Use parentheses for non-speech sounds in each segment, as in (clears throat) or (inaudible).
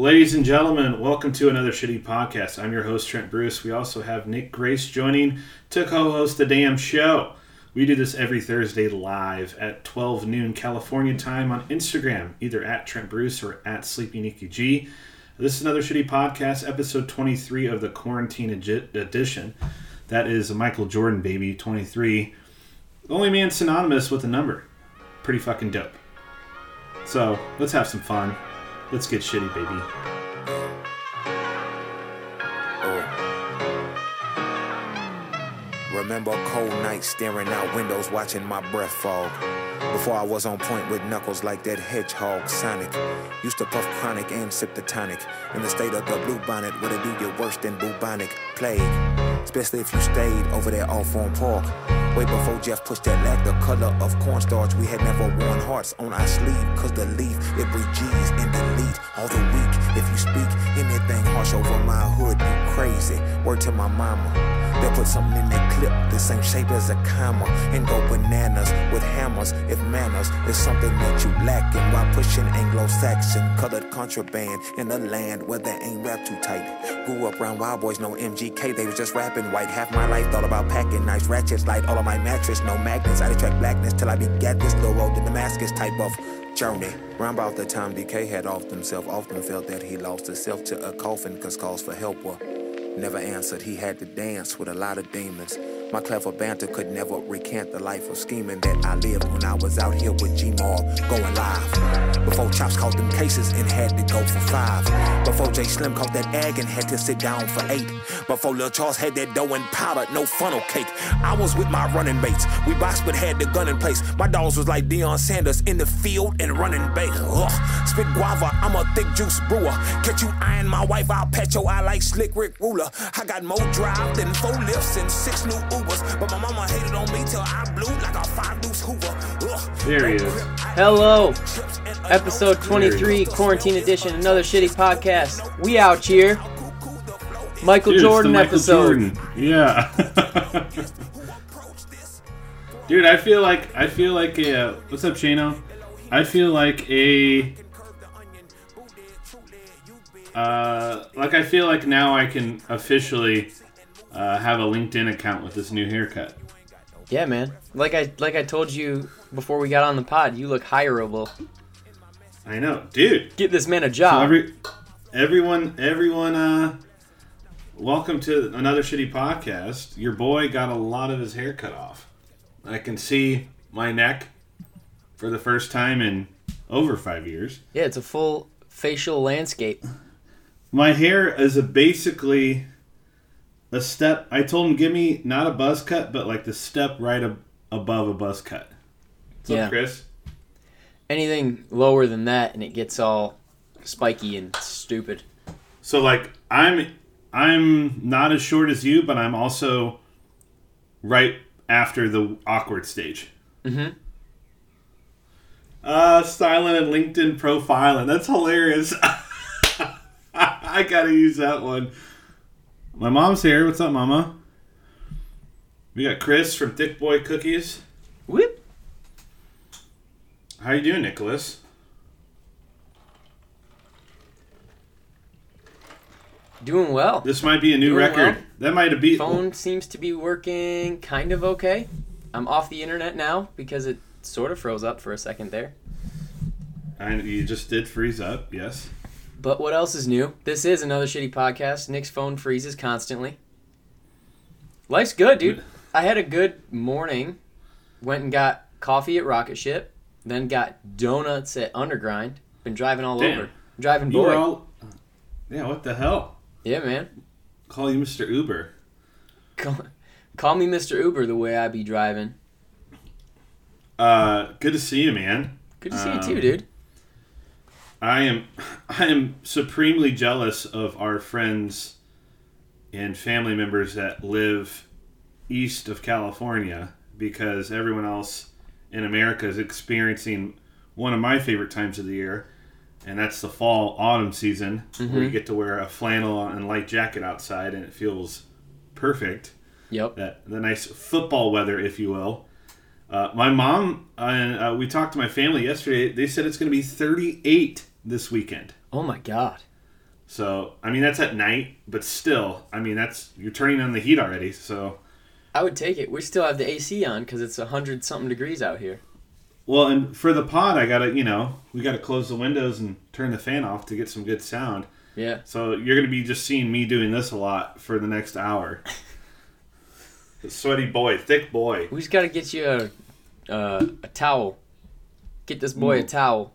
Ladies and gentlemen, welcome to another shitty podcast. I'm your host Trent Bruce. We also have Nick Grace joining to co-host the damn show. We do this every Thursday live at 12 noon California time on Instagram, either at Trent Bruce or at Sleepy Nikki G. This is another shitty podcast, episode 23 of the quarantine edi- edition. That is a Michael Jordan baby, 23. Only man synonymous with a number. Pretty fucking dope. So let's have some fun. Let's get shitty, baby. Remember cold nights staring out windows watching my breath fog. Before I was on point with knuckles like that hedgehog Sonic. Used to puff chronic and sip the tonic. In the state of the blue bonnet, where they do you worse than bubonic plague. Especially if you stayed over there off on park. Way before Jeff pushed that lag, the color of cornstarch. We had never worn hearts on our sleeve. Cause the leaf, it breathe G's and delete all the weak. If you speak anything harsh over my hood, you crazy. Word to my mama. They'll put something in that clip, the same shape as a comma, and go bananas with hammers. If manners is something that you lack, and while pushing Anglo-Saxon colored contraband in a land where they ain't wrapped too tight. Grew up around wild boys, no MGK, they was just rapping white. Half my life thought about packing nice ratchets, light all of my mattress, no magnets. I attract blackness till I be gat this little road to Damascus type of journey. Round about the time DK had off himself, often felt that he lost himself to a coffin, cause calls for help were never answered. He had to dance with a lot of demons. My clever banter could never recant the life of scheming that I lived when I was out here with G Mob going live. Before Chops caught them cases and had to go for five. Before J Slim caught that egg and had to sit down for eight. Before Lil Charles had that dough and powder, no funnel cake. I was with my running mates. We boxed but had the gun in place. My dogs was like Deion Sanders in the field and running bait. Ugh. Spit guava, I'm a thick juice brewer. Catch you eyeing my wife, I'll pet your eye like Slick Rick Ruler. I got more drive than four lifts and six new Ubers. But my mama hated on me till I blew like a five deuce Hoover. Ugh. There he is. Hello, episode 23, quarantine edition, another shitty podcast. We out here. Michael Dude, Jordan Michael episode. Jordan. Yeah. Dude, I feel like I feel like a uh, what's up, Shano? I feel like a uh, like I feel like now I can officially uh, have a LinkedIn account with this new haircut. Yeah, man. Like I like I told you before we got on the pod, you look hireable. I know, dude. Get this man a So job. every everyone everyone uh welcome to another shitty podcast. Your boy got a lot of his hair cut off. I can see my neck for the first time in over 5 years. yeah, it's a full facial landscape. My hair is a basically a step I told him give me not a buzz cut but like the step right ab- above a buzz cut. What's Yeah. up, Chris? Anything lower than that and it gets all spiky and stupid. So like I'm I'm not as short as you, but I'm also right after the awkward stage. Mhm. Uh, styling and LinkedIn profiling. That's hilarious. (laughs) (laughs) I gotta use that one. My mom's here. What's up, Mama? We got Chris from Thick Boy Cookies. Whoop. How you doing, Nicholas? Doing well. This might be a new Doing record. well. That might have beat. Phone seems to be working kind of okay. I'm off the internet now because it sort of froze up for a second there. I, you just did freeze up. Yes. But what else is new? This is another shitty podcast. Nick's phone freezes constantly. Life's good, dude. I had a good morning. Went and got coffee at Rocket Ship. Then got donuts at Undergrind. Been driving all Damn. over. Driving boy. all. Yeah. What the hell? yeah, man. Call you Mr. Uber. Call, call me Mr. Uber the way I be driving. Uh, good to see you, man. Good to see Um, you too, dude. I am, I am supremely jealous of our friends and family members that live east of California because everyone else in America is experiencing one of my favorite times of the year, and that's the fall autumn season where you get to wear a flannel and light jacket outside, and it feels perfect. Yep. that the nice football weather, if you will. Uh, my mom and uh, we talked to my family yesterday. They said it's going to be 38 this weekend. Oh my god. So I mean that's at night, but still, I mean that's you're turning on the heat already. So I would take it. We still have the AC on because it's a hundred something degrees out here. well, and for the pod, I gotta you know we gotta close the windows and turn the fan off to get some good sound. Yeah. So you're gonna be just seeing me doing this a lot for the next hour. (laughs) the Sweaty boy, thick boy. We just got to get you a, uh, a towel. Get this boy a towel.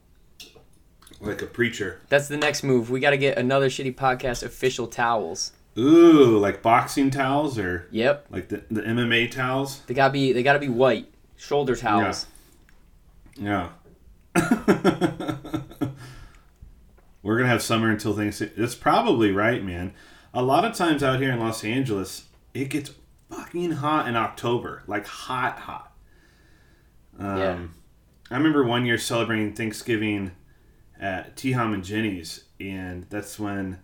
Like a preacher. That's the next move. We got to get another shitty podcast official towels. Ooh, like boxing towels or Yep. like the, the MMA towels? They got to be they got to be white. Shoulder towels. Yeah. (laughs) We're gonna have summer until things. It's probably right, man. A lot of times out here in Los Angeles, it gets fucking hot in October, like hot, hot. Um, Yeah. I remember one year celebrating Thanksgiving at T-Hom and Jenny's, and that's when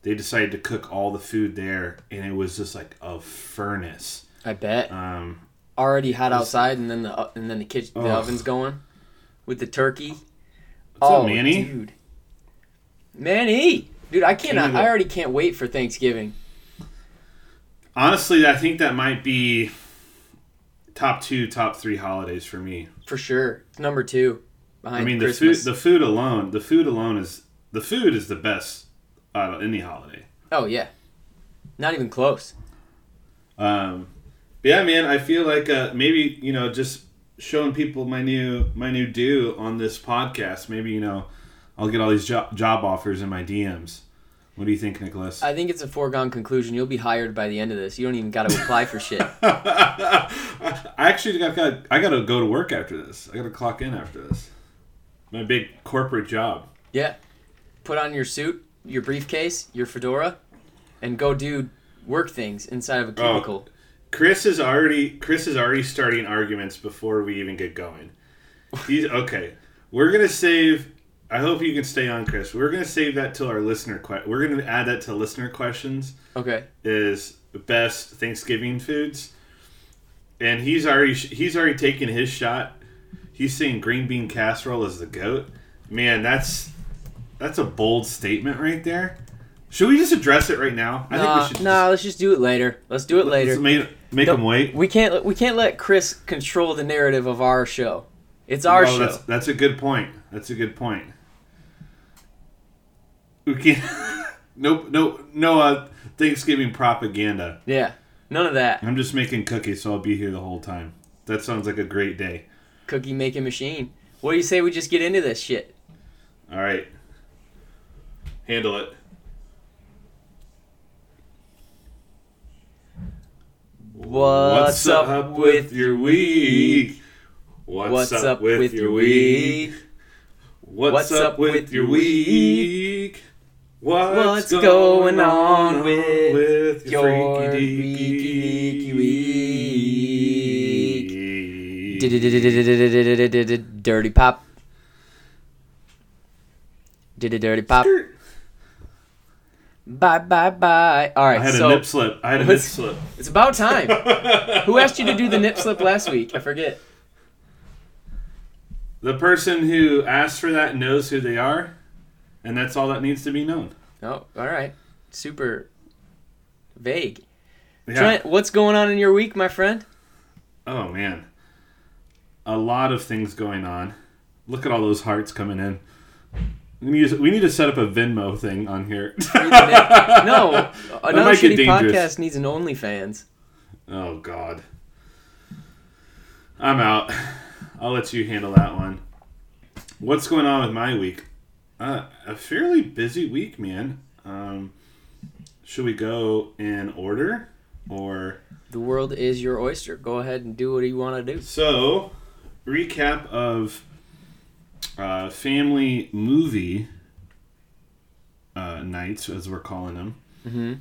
they decided to cook all the food there, and it was just like a furnace. I bet. Um, Already hot outside and then the uh, and then the kitchen the oven's going with the turkey. What's up, Manny? Oh, dude. Manny. Dude, I King can't I already can't wait for Thanksgiving. Honestly, I think that might be top two, top three holidays for me. For sure. Number 2 behind I mean, the food, the food alone, the food alone is the food is the best out of any holiday. oh yeah. Not even close. Um, yeah, man, I feel like uh, maybe you know just showing people my new my new do on this podcast. Maybe you know I'll get all these jo- job offers in my DMs. What do you think, Nicholas? I think it's a foregone conclusion. You'll be hired by the end of this. You don't even got to apply for shit. (laughs) I actually got, got I got to go to work after this. I got to clock in after this. My big corporate job. Yeah. Put on your suit, your briefcase, your fedora, and go do work things inside of a Oh. cubicle. Chris is already Chris is already starting arguments before we even get going. He's okay. We're gonna save. I hope you can stay on, Chris. We're gonna save that till our listener. Que- we're gonna add that to listener questions. Okay. Is best Thanksgiving foods, and he's already he's already taken his shot. He's saying green bean casserole is the goat. Man, that's that's a bold statement right there. Should we just address it right now? I Nah, nah, let's just do it later. Let's do it later. Make, make Don't- them wait. We can't we can't let Chris control the narrative of our show. It's our Oh, show. That's, that's a good point. That's a good point. We can't. (laughs) nope. No. No. Uh, Thanksgiving propaganda. Yeah. None of that. I'm just making cookies, so I'll be here the whole time. That sounds like a great day. Cookie making machine. What do you say we just get into this shit? All right. Handle it. What's, up, with your week? What's up with your week? What's, up with your week? What's, What's going on with with your freaky weeky Dirty pop. Did a dirty pop. Bye bye bye. All right, I had so a nip slip. I had a nip slip. it's about time. (laughs) Who asked you to do the nip slip last week? I forget. The person who asked for that knows who they are, and that's all that needs to be known. Oh, all right. Super vague. Yeah. Trent, what's going on in your week, my friend? Oh man, a lot of things going on. Look at all those hearts coming in. We need, to, we need to set up a Venmo thing on here. (laughs) No, (laughs) another shitty podcast needs an OnlyFans. Oh God. I'm out. I'll let you handle that one. What's going on with my week? Uh, a fairly busy week, man. Um, should we go in order or The world is your oyster. Go ahead and do what you want to do. so? Recap of uh, family movie uh, nights, as we're calling them, Mm-hmm.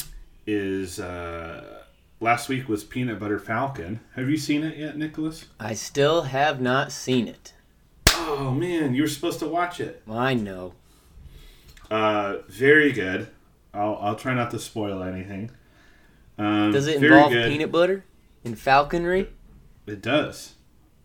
is uh, last week was Peanut Butter Falcon. Have you seen it yet, Nicholas? I still have not seen it. Oh man, you were supposed to watch it. I know. Uh, very good. I'll I'll try not to spoil anything. Um, Does it involve good. peanut butter and falconry? It does.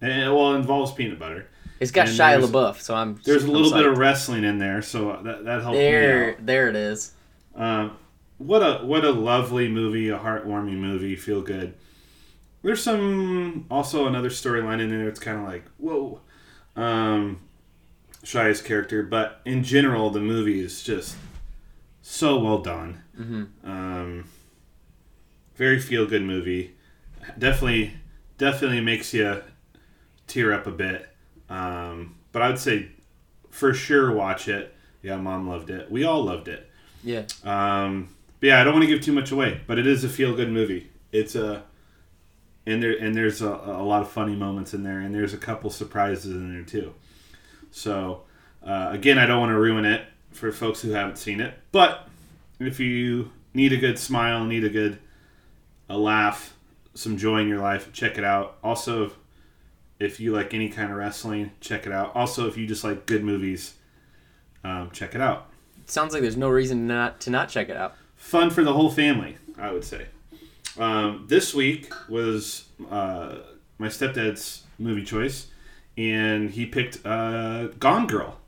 And it, well, it involves peanut butter. It's got And Shia LaBeouf, so I'm. There's a little bit of wrestling in there, so that that helped me There, out. there it is. Um, what a what a lovely movie, a heartwarming movie, feel good. There's some also another storyline in there. It's kind of like whoa, um, Shia's character, but in general, the movie is just so well done. Mm-hmm. Um, very feel good movie. Definitely, definitely makes you tear up a bit. Um, but I would say for sure watch it. Yeah, mom loved it. We all loved it. Yeah. Um, but yeah, I don't want to give too much away, but it is a feel good movie. It's a and there and there's a, a lot of funny moments in there, and there's a couple surprises in there too. So uh, again, I don't want to ruin it for folks who haven't seen it, but if you need a good smile, need a good a laugh, some joy in your life, check it out. Also, if you like any kind of wrestling, check it out. Also, if you just like good movies, um, check it out. Sounds like there's no reason not to not check it out. Fun for the whole family, I would say. Um, this week was uh, my stepdad's movie choice, and he picked uh, Gone Girl.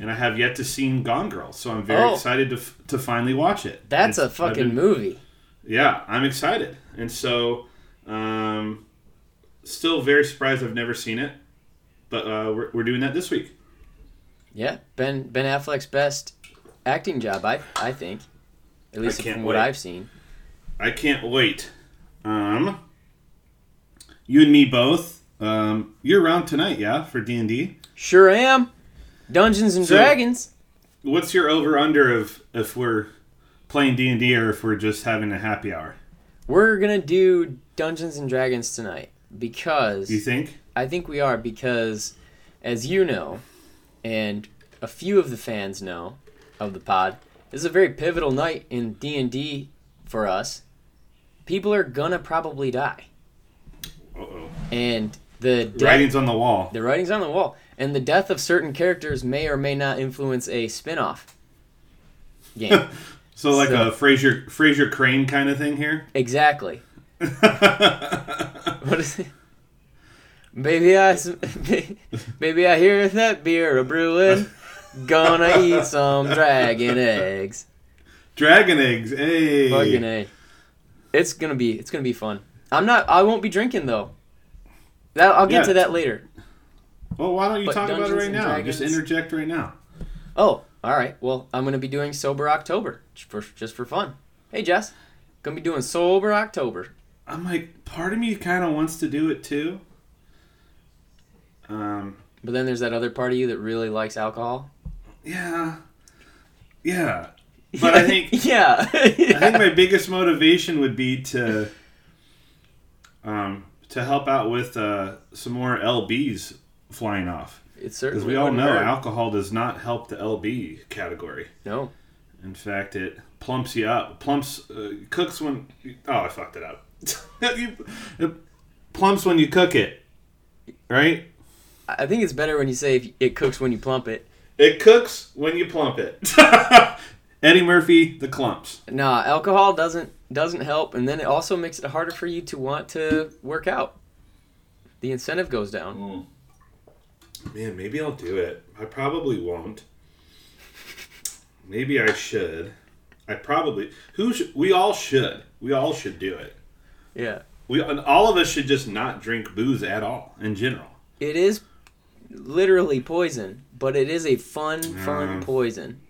And I have yet to see Gone Girl, so I'm very Oh. excited to, f- to finally watch it. That's It's- a fucking been- movie. Yeah, I'm excited, and so um, still very surprised I've never seen it, but uh, we're, we're doing that this week. Yeah, Ben Ben Affleck's best acting job, I I think, at least from what. I've seen. I can't wait. Um, you and me both. Um, you're around tonight, yeah, for D and D. Sure am. Dungeons and So- Dragons. What's your over under of if we're playing D and D or if we're just having a happy hour? We're gonna do Dungeons and Dragons tonight because You think? I think we are because, as you know, and a few of the fans know of the pod, this is a very pivotal night in D and D for us. People are gonna probably die, Uh oh. and the death, Writings on the wall. the writing's on the wall, and the death of certain characters may or may not influence a spin-off game. (laughs) So like So- a Frasier Frasier Crane kind of thing here. exactly. (laughs) What is it? Baby, I, (laughs) baby, I hear that beer a brewing. Gonna eat some dragon eggs. Dragon eggs. Hey. Fucking a. It's gonna be, it's gonna be fun. I'm not, I won't be drinking though. That I'll get Yeah. to that later. Well, why don't you But talk about it right now? Dragons- Just interject right now. Oh, all right. Well, I'm gonna be doing sober October for just for fun. Hey, Jess, gonna be doing sober October. I'm like, part of me kind of wants to do it too. Um, But then there's that other part of you that really likes alcohol. yeah, yeah. (laughs) But I think (laughs) yeah. I think my (laughs) biggest motivation would be to, um, to help out with uh, some more lbs flying off It because we all know hurt. alcohol does not help the lb category. No. In fact, it plumps you up. Plumps uh, cooks when. Oh, I fucked it up. (laughs) You- it plumps when you cook it, right? I think it's better when you say if it cooks when you plump it. It cooks when you plump it. (laughs) Eddie Murphy, the Klumps. Nah, alcohol doesn't doesn't help, and then it also makes it harder for you to want to work out. The incentive goes down. Mm. Man, maybe I'll do it. I probably won't. Maybe I should. I probably. Who should? We all should. We all should do it. Yeah, We and all of us should just not drink booze at all in general. it is literally poison, but it is a fun, fun poison.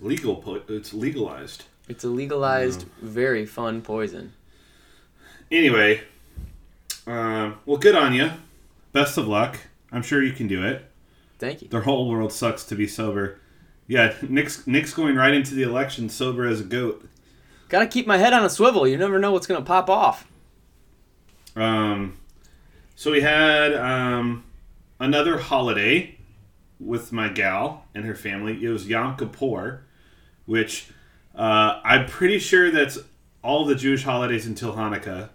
Legal. po- It's legalized. It's a legalized, very fun poison. Anyway, um, well, good on you. Best of luck. I'm sure you can do it. Thank you. The whole world sucks to be sober. Yeah, Nick's Nick's going right into the election sober as a goat. Gotta keep my head on a swivel. You never know what's gonna pop off. Um, so we had um, another holiday with my gal and her family. It was Yom Kippur, which uh, I'm pretty sure that's all the Jewish holidays until Hanukkah,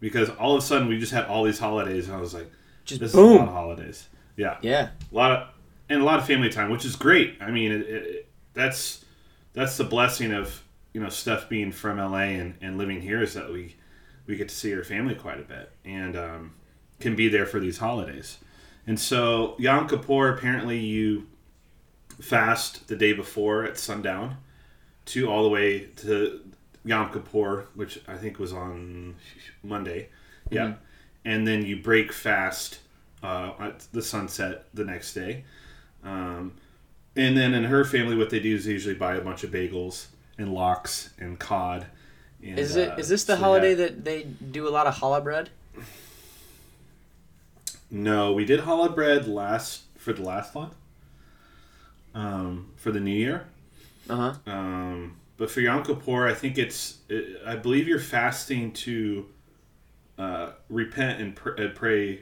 because all of a sudden we just had all these holidays, and I was like, Just "This is a lot of boom. holidays." Yeah, Yeah, a lot of and a lot of family time, which is great. I mean, it, it, that's that's the blessing of you know stuff being from LA and, and living here is that we we get to see our family quite a bit and um, can be there for these holidays. And so Yom Kippur, apparently you fast the day before at sundown to all the way to Yom Kippur, which I think was on Monday. Yeah, Mhm. and then you break fast uh, at the sunset the next day. Um, and then in her family, what they do is they usually buy a bunch of bagels and lox and cod. And, Is it uh, is this the so, holiday yeah. that they do a lot of challah bread? No, we did challah bread last for the last one. Um, for the New Year. Uh huh. Um, but for Yom Kippur, I think it's, it, I believe you're fasting to uh, repent and, pr- and pray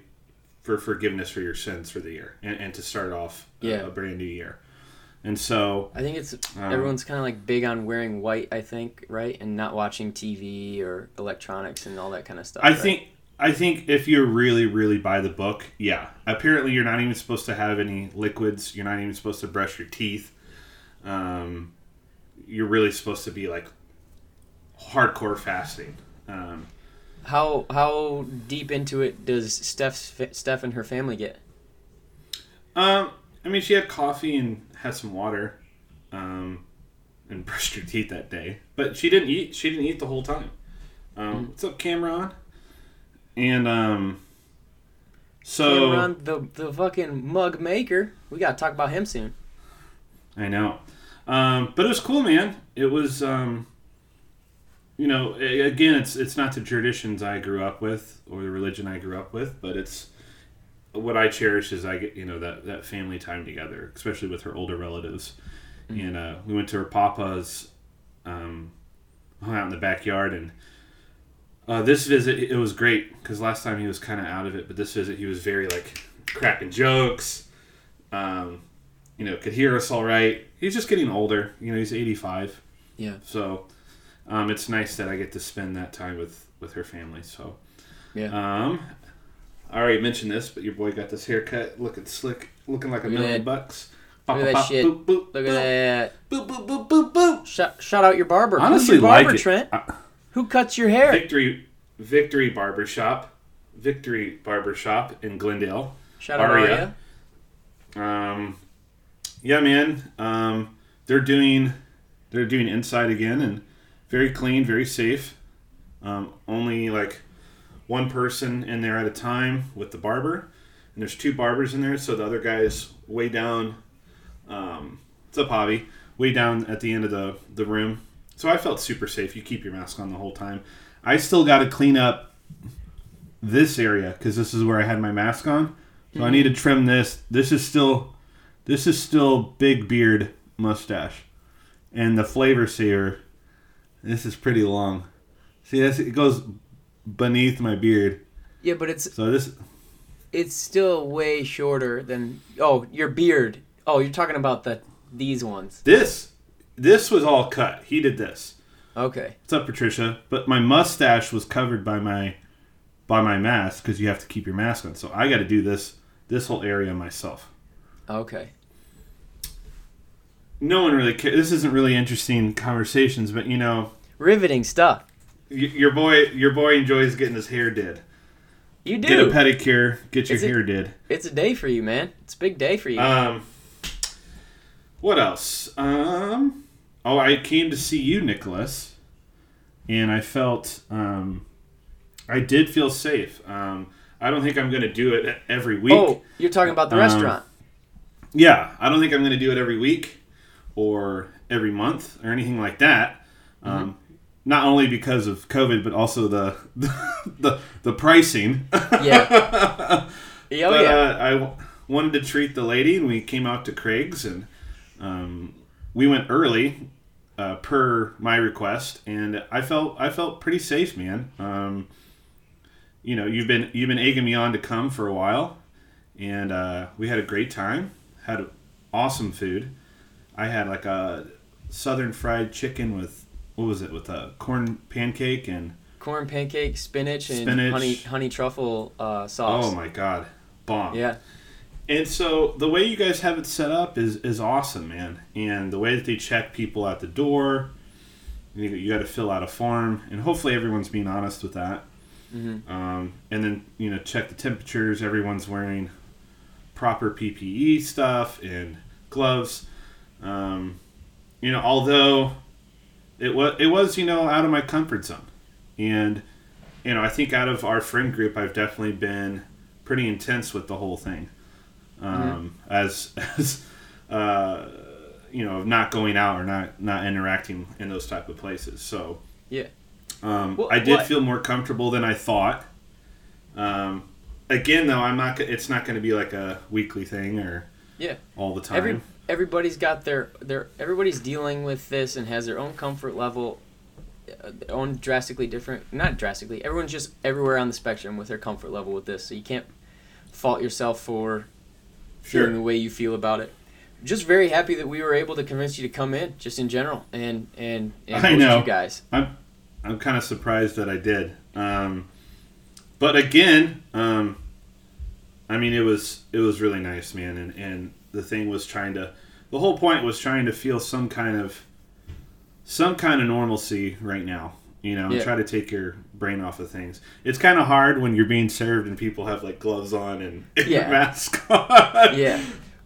for forgiveness for your sins for the year and, and to start off a- a, brand new year. And so, I think it's Um, everyone's kind of like big on wearing white. I think right, and not watching TV or electronics and all that kind of stuff. I right? think I think if you're really really by the book, yeah. Apparently, you're not even supposed to have any liquids. You're not even supposed to brush your teeth. Um, you're really supposed to be like hardcore fasting. Um, How how deep into it does Steph's fa- Steph and her family get? Um, I mean, she had coffee and had some water, um, and (laughs) brushed her teeth that day. But she didn't eat. She didn't eat the whole time. Um, What's up, Cameron? And um, so Cameron, the the fucking mug maker. We gotta talk about him soon. I know, um, but it was cool, man. It was, um, you know, again, it's it's not the traditions I grew up with or the religion I grew up with, but it's what I cherish is I get you know that that family time together, especially with her older relatives. And uh, we went to her papa's, um, hung out in the backyard, and uh, this visit it was great because last time he was kind of out of it, but this visit he was very like cracking jokes. Um, you know, could hear us all right. He's just getting older. You know, he's 85. Yeah. So um, it's nice that I get to spend that time with with her family. So Yeah. Um, I already mentioned this, but your boy got this haircut, looking slick, looking like a Look at million that. bucks. Look at that shit. Boop, boop, Look boop, at that. Boop boop boop boop boop. Shout, shout out your barber. Who's Honestly, your barber, like it. Trent? Who cuts your hair? Victory, Victory Barbershop, Victory Barbershop in Glendale. Shout out Aria. Aria. Um, yeah, man. Um, they're doing they're doing inside again and very clean, very safe. Um, only like one person in there at a time with the barber, and there's two barbers in there, so the other guy's way down. Um, it's up, Hobby, way down at the end of the the room. So I felt super safe. You keep your mask on the whole time. I still got to clean up this area because this is where I had my mask on. So I need to trim this. This is still, this is still big beard mustache, and the flavor saver. This is pretty long. See, this it goes beneath my beard. Yeah, but it's So this, it's still way shorter than oh your beard. Oh, you're talking about the these ones. this, this was all cut. He did this. Okay. What's up, Patricia? But my mustache was covered by my, by my mask because you have to keep your mask on. So I got to do this, this whole area myself. Okay. No one really cares. This isn't really interesting conversations, but you know, Riveting stuff. Your boy, your boy enjoys getting his hair did. You did. Get a pedicure. Get your Is it- hair did. It's a day for you, man. It's a big day for you. Um, what else? Um, oh, I came to see you, Nicholas, and I felt, um, I did feel safe. Um, I don't think I'm going to do it every week. oh, you're talking about the um, restaurant. Yeah, I don't think I'm going to do it every week or every month or anything like that. Um, not only because of COVID, but also the (laughs) the the pricing. Yeah. (laughs) Oh but, yeah. uh, I w- wanted to treat the lady, and we came out to Craig's, and um, we went early uh, per my request, and I felt I felt pretty safe, man. Um, you know, you've been you've been egging me on to come for a while, and uh, we had a great time. Had awesome food. I had like a southern fried chicken with what was it with a corn pancake and Corn pancake, spinach, and Spinach. honey honey truffle uh, sauce. oh my god, bomb! Yeah. And so the way you guys have it set up is is awesome, man. And the way that they check people at the door, you, you got to fill out a form, and hopefully everyone's being honest with that. Mhm. Um, and then you know check the temperatures. Everyone's wearing proper PPE stuff and gloves. Um, you know, although it was it was you know out of my comfort zone, and you know I think out of our friend group I've definitely been pretty intense with the whole thing, um, mm-hmm. as as uh, you know of not going out or not not interacting in those type of places. So yeah, um, well, I did what? feel more comfortable than I thought. Um, again, though, I'm not. It's not going to be like a weekly thing or yeah all the time. Every, everybody's got their their everybody's dealing with this and has their own comfort level, uh, their own drastically different. Not drastically. Everyone's just everywhere on the spectrum with their comfort level with this. So you can't fault yourself for sure. feeling the way you feel about it. Just very happy that we were able to convince you to come in, just in general, and and, and I know you guys. I'm I'm kind of surprised that I did. Um, but again, um, I mean, it was it was really nice, man, and and the thing was trying to, the whole point was trying to feel some kind of, some kind of normalcy right now, you know, yeah. try to take your brain off of things. It's kind of hard when you're being served and people have like gloves on and, (laughs) yeah. mask on. yeah,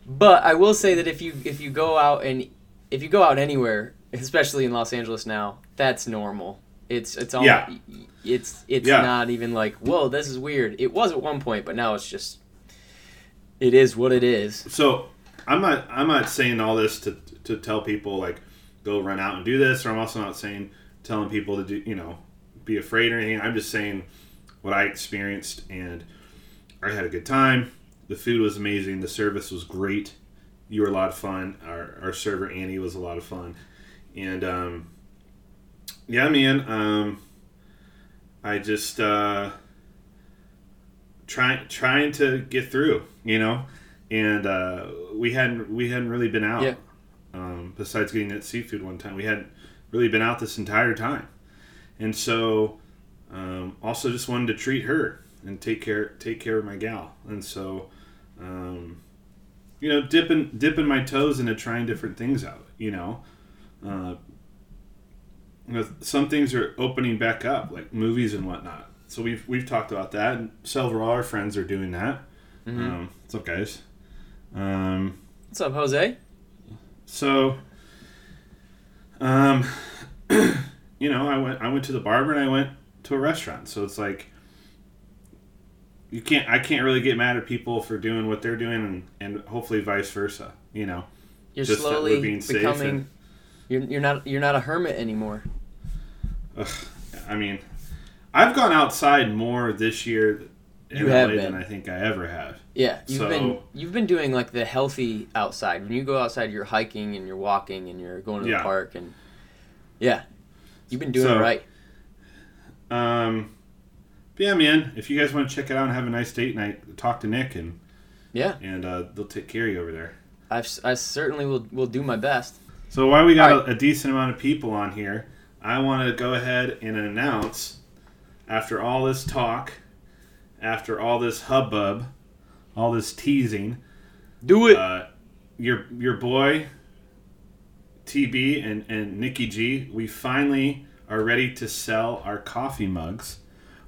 but I will say that if you if you go out and if you go out anywhere, especially in Los Angeles now, that's normal. It's it's all yeah. it's it's yeah. not even like whoa this is weird. It was at one point, but now it's just it is what it is. So I'm not I'm not saying all this to to tell people like go run out and do this, or I'm also not saying telling people to do you know be afraid or anything. I'm just saying what I experienced, and I had a good time. The food was amazing. The service was great. You were a lot of fun. Our, our server Annie was a lot of fun, and um, yeah, man. Um, I just uh, trying trying to get through, you know, and uh, we hadn't we hadn't really been out. Yeah. Um, besides getting that seafood one time, we hadn't really been out this entire time, and so um, also just wanted to treat her and take care take care of my gal, and so um, you know dipping dipping my toes into trying different things out, you know. Uh, you know, some things are opening back up, like movies and whatnot. So we've we've talked about that, and several of our friends are doing that. Mm-hmm. Um, what's up, guys? Um, what's up, Jose? So, um, (clears throat) you know, I went I went to the barber and I went to a restaurant. So it's like you can't I can't really get mad at people for doing what they're doing, and, and hopefully vice versa. You know, you're slowly becoming. And, you're, you're not you're not a hermit anymore. Ugh, I mean, I've gone outside more this year you LA than I think I ever have. Yeah, you've so, been you've been doing like the healthy outside. When you go outside, you're hiking and you're walking and you're going to the yeah. park and yeah, you've been doing so, it right. Um, yeah, man. If you guys want to check it out and have a nice date night, talk to Nick and yeah, and uh, they'll take care of you over there. I've, I certainly will will do my best. So while we got right. a, a decent amount of people on here, I want to go ahead and announce after all this talk, after all this hubbub, all this teasing, do it. Uh, your your boy TB and and Nikki G, we finally are ready to sell our coffee mugs.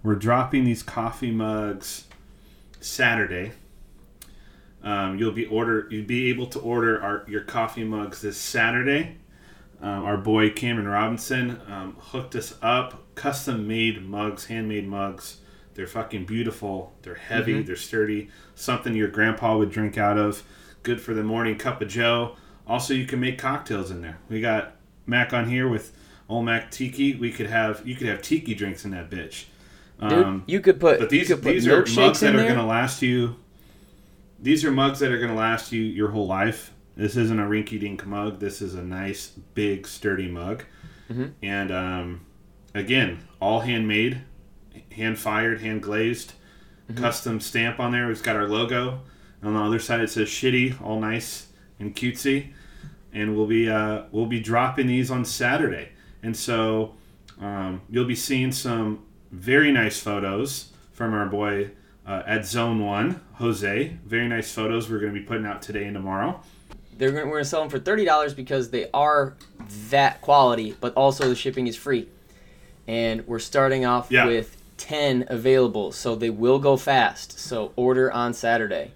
We're dropping these coffee mugs Saturday. Um, you'll be order you'll be able to order our your coffee mugs this Saturday. Um, our boy Cameron Robinson um, hooked us up, custom made mugs, handmade mugs. They're fucking beautiful. They're heavy. Mm-hmm. They're sturdy. Something your grandpa would drink out of. Good for the morning cup of Joe. Also, you can make cocktails in there. We got Mac on here with old Mac Tiki. We could have you could have tiki drinks in that bitch. Dude, um, you could put. But these these are mugs that are gonna last you. These are mugs that are gonna last you your whole life. This isn't a rinky dink mug. This is a nice, big, sturdy mug. Mm-hmm. And um, again, all handmade, hand fired, hand glazed, mm-hmm. custom stamp on there. We've got our logo. On the other side, it says "shitty," all nice and cutesy. And we'll be uh, we'll be dropping these on Saturday. And so um, you'll be seeing some very nice photos from our boy uh, at Zone One, Jose. Very nice photos we're going to be putting out today and tomorrow. They're gonna, we're gonna sell them for thirty dollars because they are that quality, but also the shipping is free. And we're starting off yeah. with ten available, so they will go fast. So order on Saturday.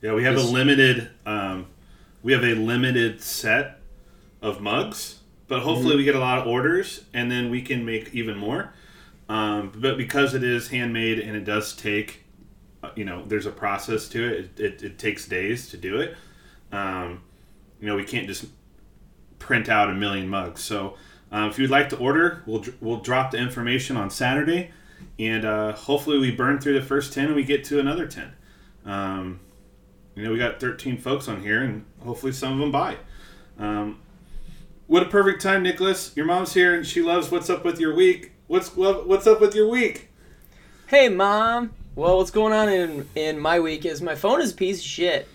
Yeah, we have a limited um, we have a limited set of mugs, but hopefully we get a lot of orders and then we can make even more. Um, but because it is handmade and it does take, uh, you know, there's a process to it. It, it, it takes days to do it. Um, you know, we can't just print out a million mugs. So um, if you'd like to order, we'll we'll drop the information on Saturday, and uh, hopefully we burn through the first ten and we get to another ten. Um, you know, we got 13 folks on here, and hopefully some of them buy. Um, what a perfect time, Nicholas. Your mom's here, and she loves "What's up with your week." What's what's up with your week? Hey, mom. Well, what's going on in in my week is my phone is a piece of shit,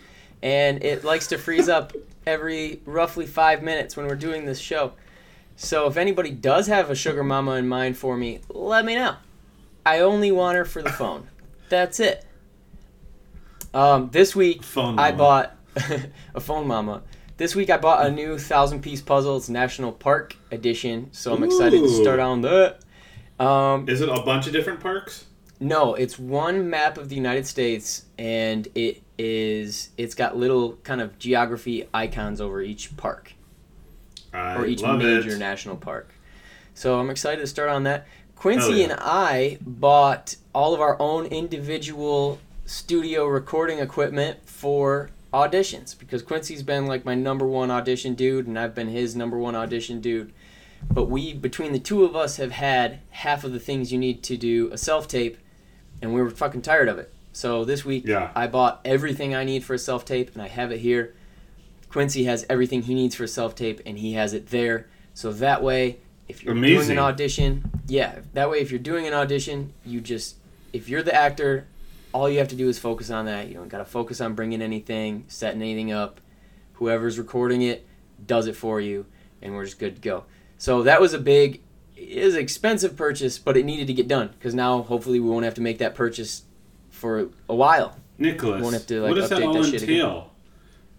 and it likes to freeze up every roughly five minutes when we're doing this show. So if anybody does have a sugar mama in mind for me, let me know. I only want her for the phone. That's it. Um, this week Phone I mama. bought (laughs) a phone mama. This week I bought a new thousand piece puzzle. It's National Park edition, so I'm excited to start on that. Um, Is it a bunch of different parks? no, it's one map of the United States, and it is it's got little kind of geography icons over each park I or each major it. national park. So I'm excited to start on that. Quincy yeah. and I bought all of our own individual studio recording equipment for auditions because Quincy's been like my number one audition dude, and I've been his number one audition dude. But we, between the two of us, have had half of the things you need to do a self tape, and we were fucking tired of it. So this week, Yeah. I bought everything I need for a self tape, and I have it here. Quincy has everything he needs for self tape, and he has it there. So that way, if you're doing an audition, yeah, that way if you're doing an audition, you just if you're the actor, all you have to do is focus on that. You don't got to focus on bringing anything, setting anything up. Whoever's recording it does it for you, and we're just good to go. So that was a big, an expensive purchase, but it needed to get done because now hopefully we won't have to make that purchase for a while. Nicholas, Won't have to, like, what does that update all that shit again. entail?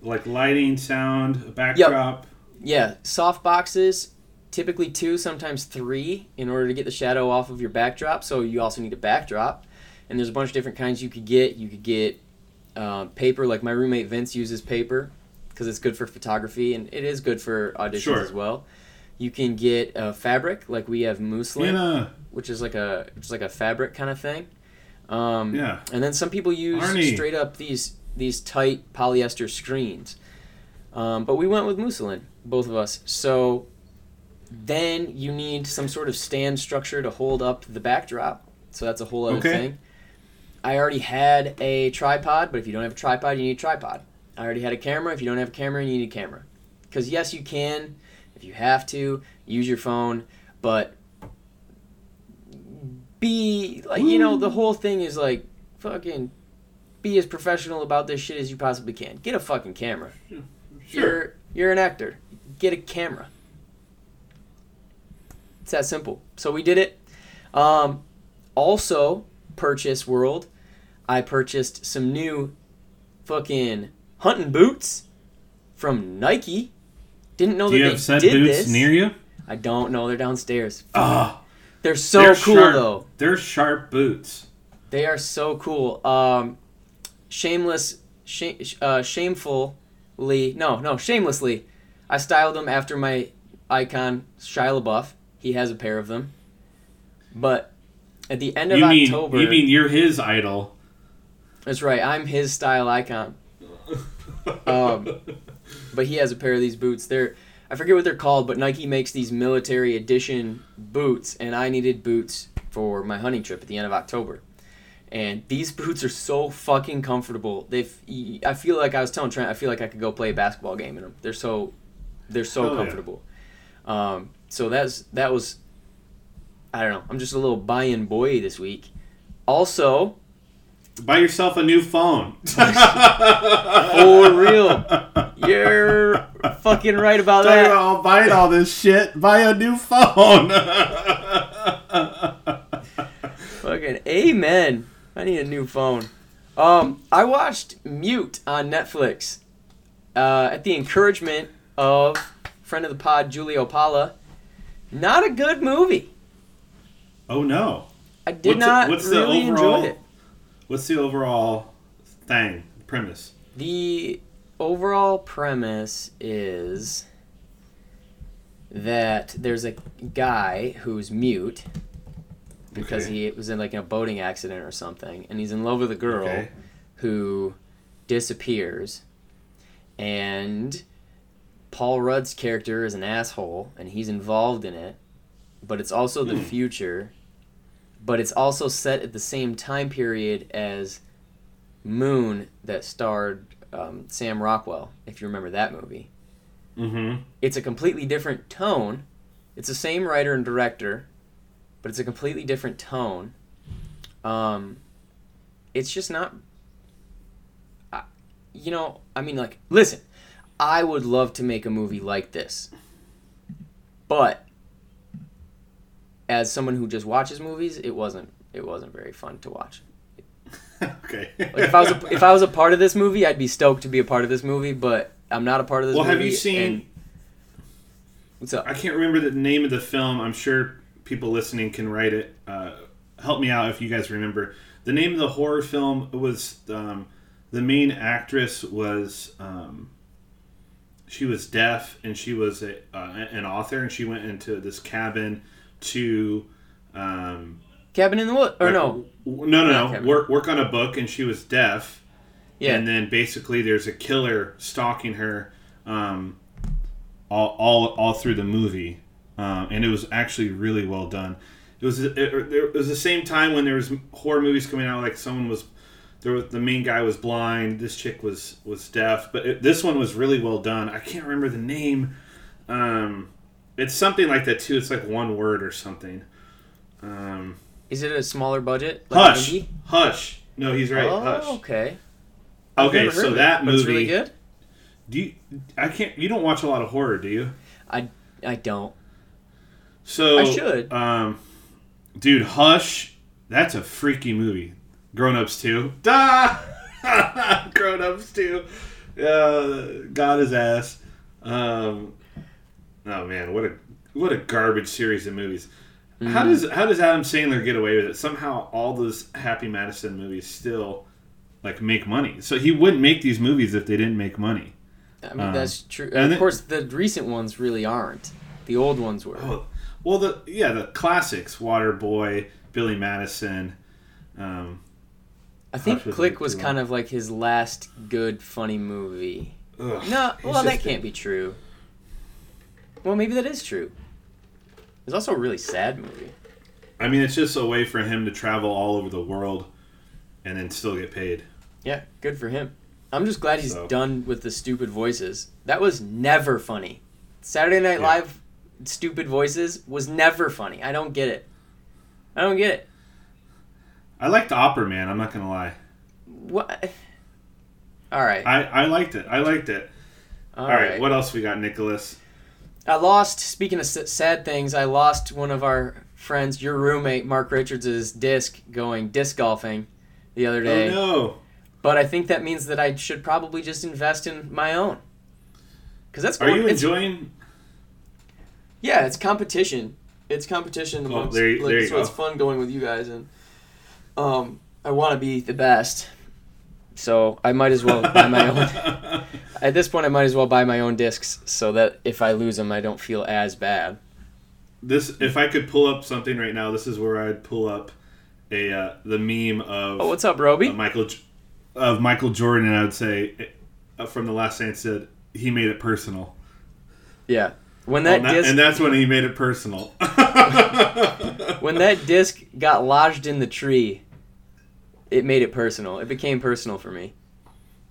Like lighting, sound, a backdrop. Yeah, soft boxes, typically two, sometimes three, in order to get the shadow off of your backdrop. So you also need a backdrop, and there's a bunch of different kinds you could get. You could get uh, paper, like my roommate Vince uses paper because it's good for photography, and it is good for auditions Sure. as well. You can get uh, fabric, like we have muslin, Anna, which is like a which is like a fabric kind of thing. Um, yeah. and then some people use Arnie. straight up these these tight polyester screens. Um, but we went with muslin, both of us. So then you need some sort of stand structure to hold up the backdrop. So that's a whole other Okay. thing. I already had a tripod, but if you don't have a tripod, you need a tripod. I already had a camera. If you don't have a camera, you need a camera. Because yes, you can, if you have to, use your phone, but be like you know the whole thing is like fucking be as professional about this shit as you possibly can. Get a fucking camera. Sure. You're you're an actor. Get a camera. It's that simple. So we did it. Um, also, purchase world. I purchased some new fucking hunting boots from Nike. Didn't know Do you that have they said did boots this. near you? I don't know. They're downstairs. Ah, They're so they're cool sharp. though. They're sharp boots. They are so cool. Um, shameless, shame, uh, shamefully, no, no, shamelessly, I styled them after my icon Shia LaBeouf. He has a pair of them. But at the end of You mean October, you mean you're his idol? that's right. I'm his style icon. (laughs) Um, but he has a pair of these boots. They're I forget what they're called, but Nike makes these military edition boots, and I needed boots for my hunting trip at the end of October. And these (laughs) boots are so fucking comfortable. They, I feel like I was telling Trent, I feel like I could go play a basketball game in them. They're so, they're so Hell yeah. comfortable. Um, so that's that was, I don't know. I'm just a little buy-in boy this week. Also, Buy yourself a new phone. (laughs) (laughs) for real, you're fucking right about that. all buying all this shit. Buy a new phone. Fucking amen. I need a new phone. Um, I watched Mute on Netflix uh, at the encouragement of friend of the pod Julio Pala. Not a good movie. oh no. I did What's the- not what's the really overall- enjoy it. What's the overall thing premise? The overall premise is that there's a guy who's mute because Okay. he was in like in a boating accident or something, and he's in love with a girl Okay. who disappears, and Paul Rudd's character is an asshole, and he's involved in it, but it's also the Hmm. future, but it's also set at the same time period as Moon that starred um, Sam Rockwell, if you remember that movie Mm-hmm. it's a completely different tone. It's the same writer and director, but it's a completely different tone. Um, it's just not. I- You know, I mean, like, listen, I would love to make a movie like this, but as someone who just watches movies, it wasn't. It wasn't very fun to watch. okay. Like if I was a, if I was a part of this movie, I'd be stoked to be a part of this movie, but I'm not a part of this well, have you seen? What's up? I can't remember the name of the film. I'm sure people listening can write it. Uh, help me out if you guys remember. The name of the horror film was um, the main actress was um, she was deaf and she was a, uh, an author and she went into this cabin to um, Cabin in the Woods? Or no? no no no work work on a book and she was deaf Yeah. and then basically there's a killer stalking her um, all, all, all through the movie um, and it was actually really well done it was it, it was the same time when there was horror movies coming out like someone was there was the main guy was blind this chick was was deaf but it, this one was really well done i can't remember the name um, it's something like that too it's like one word or something um, Is it a smaller budget? Like hush movie? hush no he's right oh, hush okay. I've okay so it, that movie It's really good. Do you? I can't. You don't watch a lot of horror, do you? I I don't. So I should. Um, dude, Hush. That's a freaky movie. Grown Ups too. Da. (laughs) Grown Ups too. Uh, got his ass. Um, oh man, what a what a garbage series of movies. How Mm-hmm. does how does Adam Sandler get away with it? Somehow, all those Happy Madison movies still like make money. So he wouldn't make these movies if they didn't make money. I mean Um, that's true. and of then- course, the recent ones really aren't. The old ones were. Oh, well, the yeah, the classics: Waterboy, Billy Madison. Um, I think Click was kind of like his last good funny movie. ugh, No, well that can't be true. Well, maybe that is true. It's also a really sad movie. I mean, it's just a way for him to travel all over the world and then still get paid. Yeah, good for him. I'm just glad he's So- done with the stupid voices. That was never funny. Saturday Night Yeah. Live stupid voices was never funny. I don't get it. I don't get it. I liked Opera Man. I'm not gonna lie. What? All right. I, I liked it. I liked it. All all right. right. What else we got, Nicholas? I lost. Speaking of sad things, I lost one of our friends, your roommate Mark Richards' disc going disc golfing the other oh, day. Oh no. But I think that means that I should probably just invest in my own. Because that's Are going- you enjoying? Yeah, it's competition. It's competition Oh, amongst. there you- like, there so it's go. fun going with you guys, and um, I want to be the best. So I might as well buy my own. (laughs) At this point, I might as well buy my own discs so that if I lose them, I don't feel as bad. this if I could pull up something right now, this is where I'd pull up a uh, the meme of Oh, what's up, Roby? of Michael of Michael Jordan, and I would say uh, from the last dance said he made it personal, yeah, when that and, that- disc and that's when he made it personal. (laughs) when that disc got lodged in the tree, it made it personal. It became personal for me.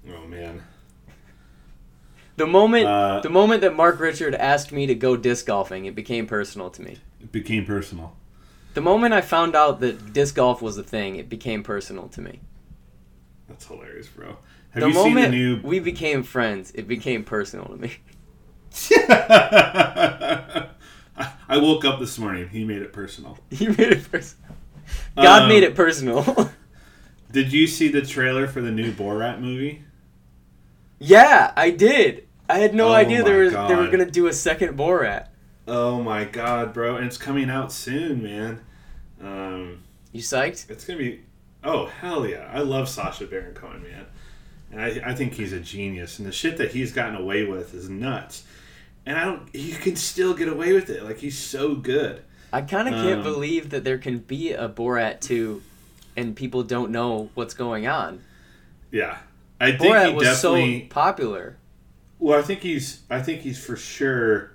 oh man, The moment Uh, the moment that Mark Richard asked me to go disc golfing, it became personal to me. it became personal. The moment I found out that disc golf was a thing, it became personal to me. That's hilarious, bro. Have the you seen moment the new? we became friends, it became personal to me. (laughs) (laughs) I woke up this morning. He made it personal. He made it personal. God Um, made it personal. (laughs) Did you see the trailer for the new Borat movie? yeah, I did. I had no Oh idea they my were they were gonna do a second Borat. Oh my god, bro! And it's coming out soon, man. Um, You psyched? it's gonna be. Oh hell yeah! I love Sacha Baron Cohen, man, and I, I think he's a genius. And the shit that he's gotten away with is nuts. And I don't. He can still get away with it. Like he's so good. I kind of can't Um, believe that there can be a Borat 2 and people don't know what's going on. Yeah, I think Borat he was so popular. Well, I think he's. I think he's for sure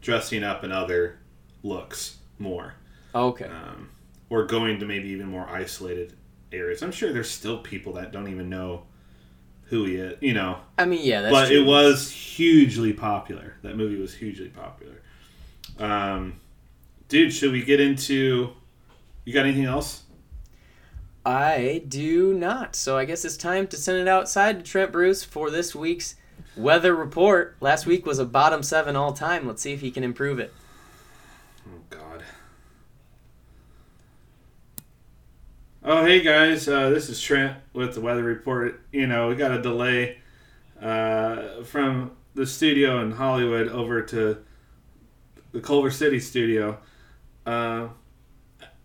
dressing up in other looks more, Okay. um, or going to maybe even more isolated areas. I'm sure there's still people that don't even know who he is. You know, I mean, yeah, that's but true. it was hugely popular. That movie was hugely popular. Um, dude, should we get into? You got anything else? I do not. So I guess it's time to send it outside to Trent Bruce for this week's weather report. Last week was a bottom seven all time. Let's see if he can improve it. Oh God. Oh hey guys, uh, this is Trent with the weather report. You know we got a delay uh, from the studio in Hollywood over to the Culver City studio. Uh,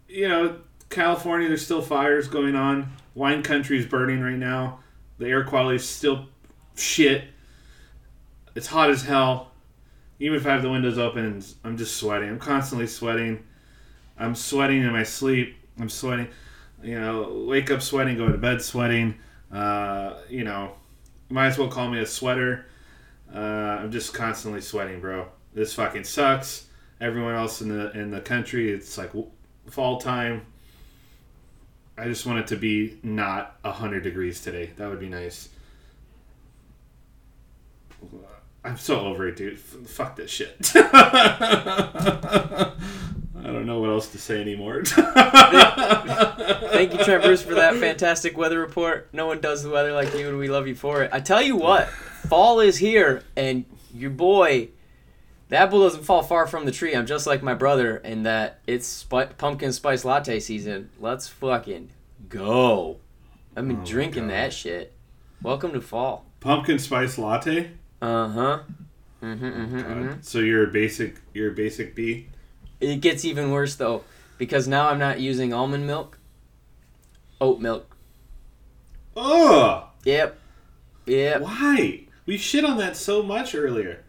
you know California, there's still fires going on. Wine country is burning right now. The air quality is still shit. It's hot as hell even if I have the windows open, I'm just sweating. I'm constantly sweating. I'm sweating in my sleep. I'm sweating. You know, wake up sweating, go to bed sweating. Uh, you know, might as well call me a sweater. Uh, I'm just constantly sweating, bro. This fucking sucks. Everyone else in the in the country, it's like fall time. I just want it to be not hundred degrees today. That would be nice. I'm so over it, dude. F- fuck this shit. (laughs) I don't know what else to say anymore. (laughs) Thank you, Trent Bruce, for that fantastic weather report. No one does the weather like you, and we love you for it. I tell you what, fall is here, and your boy, the apple doesn't fall far from the tree. I'm just like my brother in that it's spi- pumpkin spice latte season. Let's fucking go. I've been Oh drinking that shit. Welcome to fall. Pumpkin spice latte. Uh huh. Mm-hmm, mm-hmm, mm-hmm. So you're a basic. You're a basic B. It gets even worse though, because now I'm not using almond milk. Oat milk. Oh, Yep. Yep. why? We shit on that so much earlier.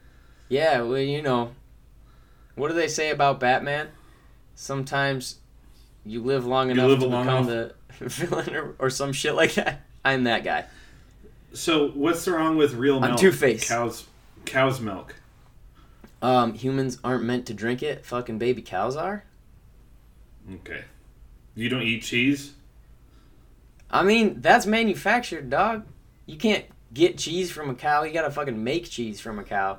Yeah, well, you know, what do they say about Batman? Sometimes you live long You enough live to long become the (laughs) villain or, or some shit like that. I'm that guy. So what's wrong with real milk? I'm milk? Two-Face. Cows. Cow's milk. Um, humans aren't meant to drink it. Fucking baby cows are. Okay. You don't eat cheese. I mean, that's manufactured, dog. You can't get cheese from a cow. You gotta fucking make cheese from a cow.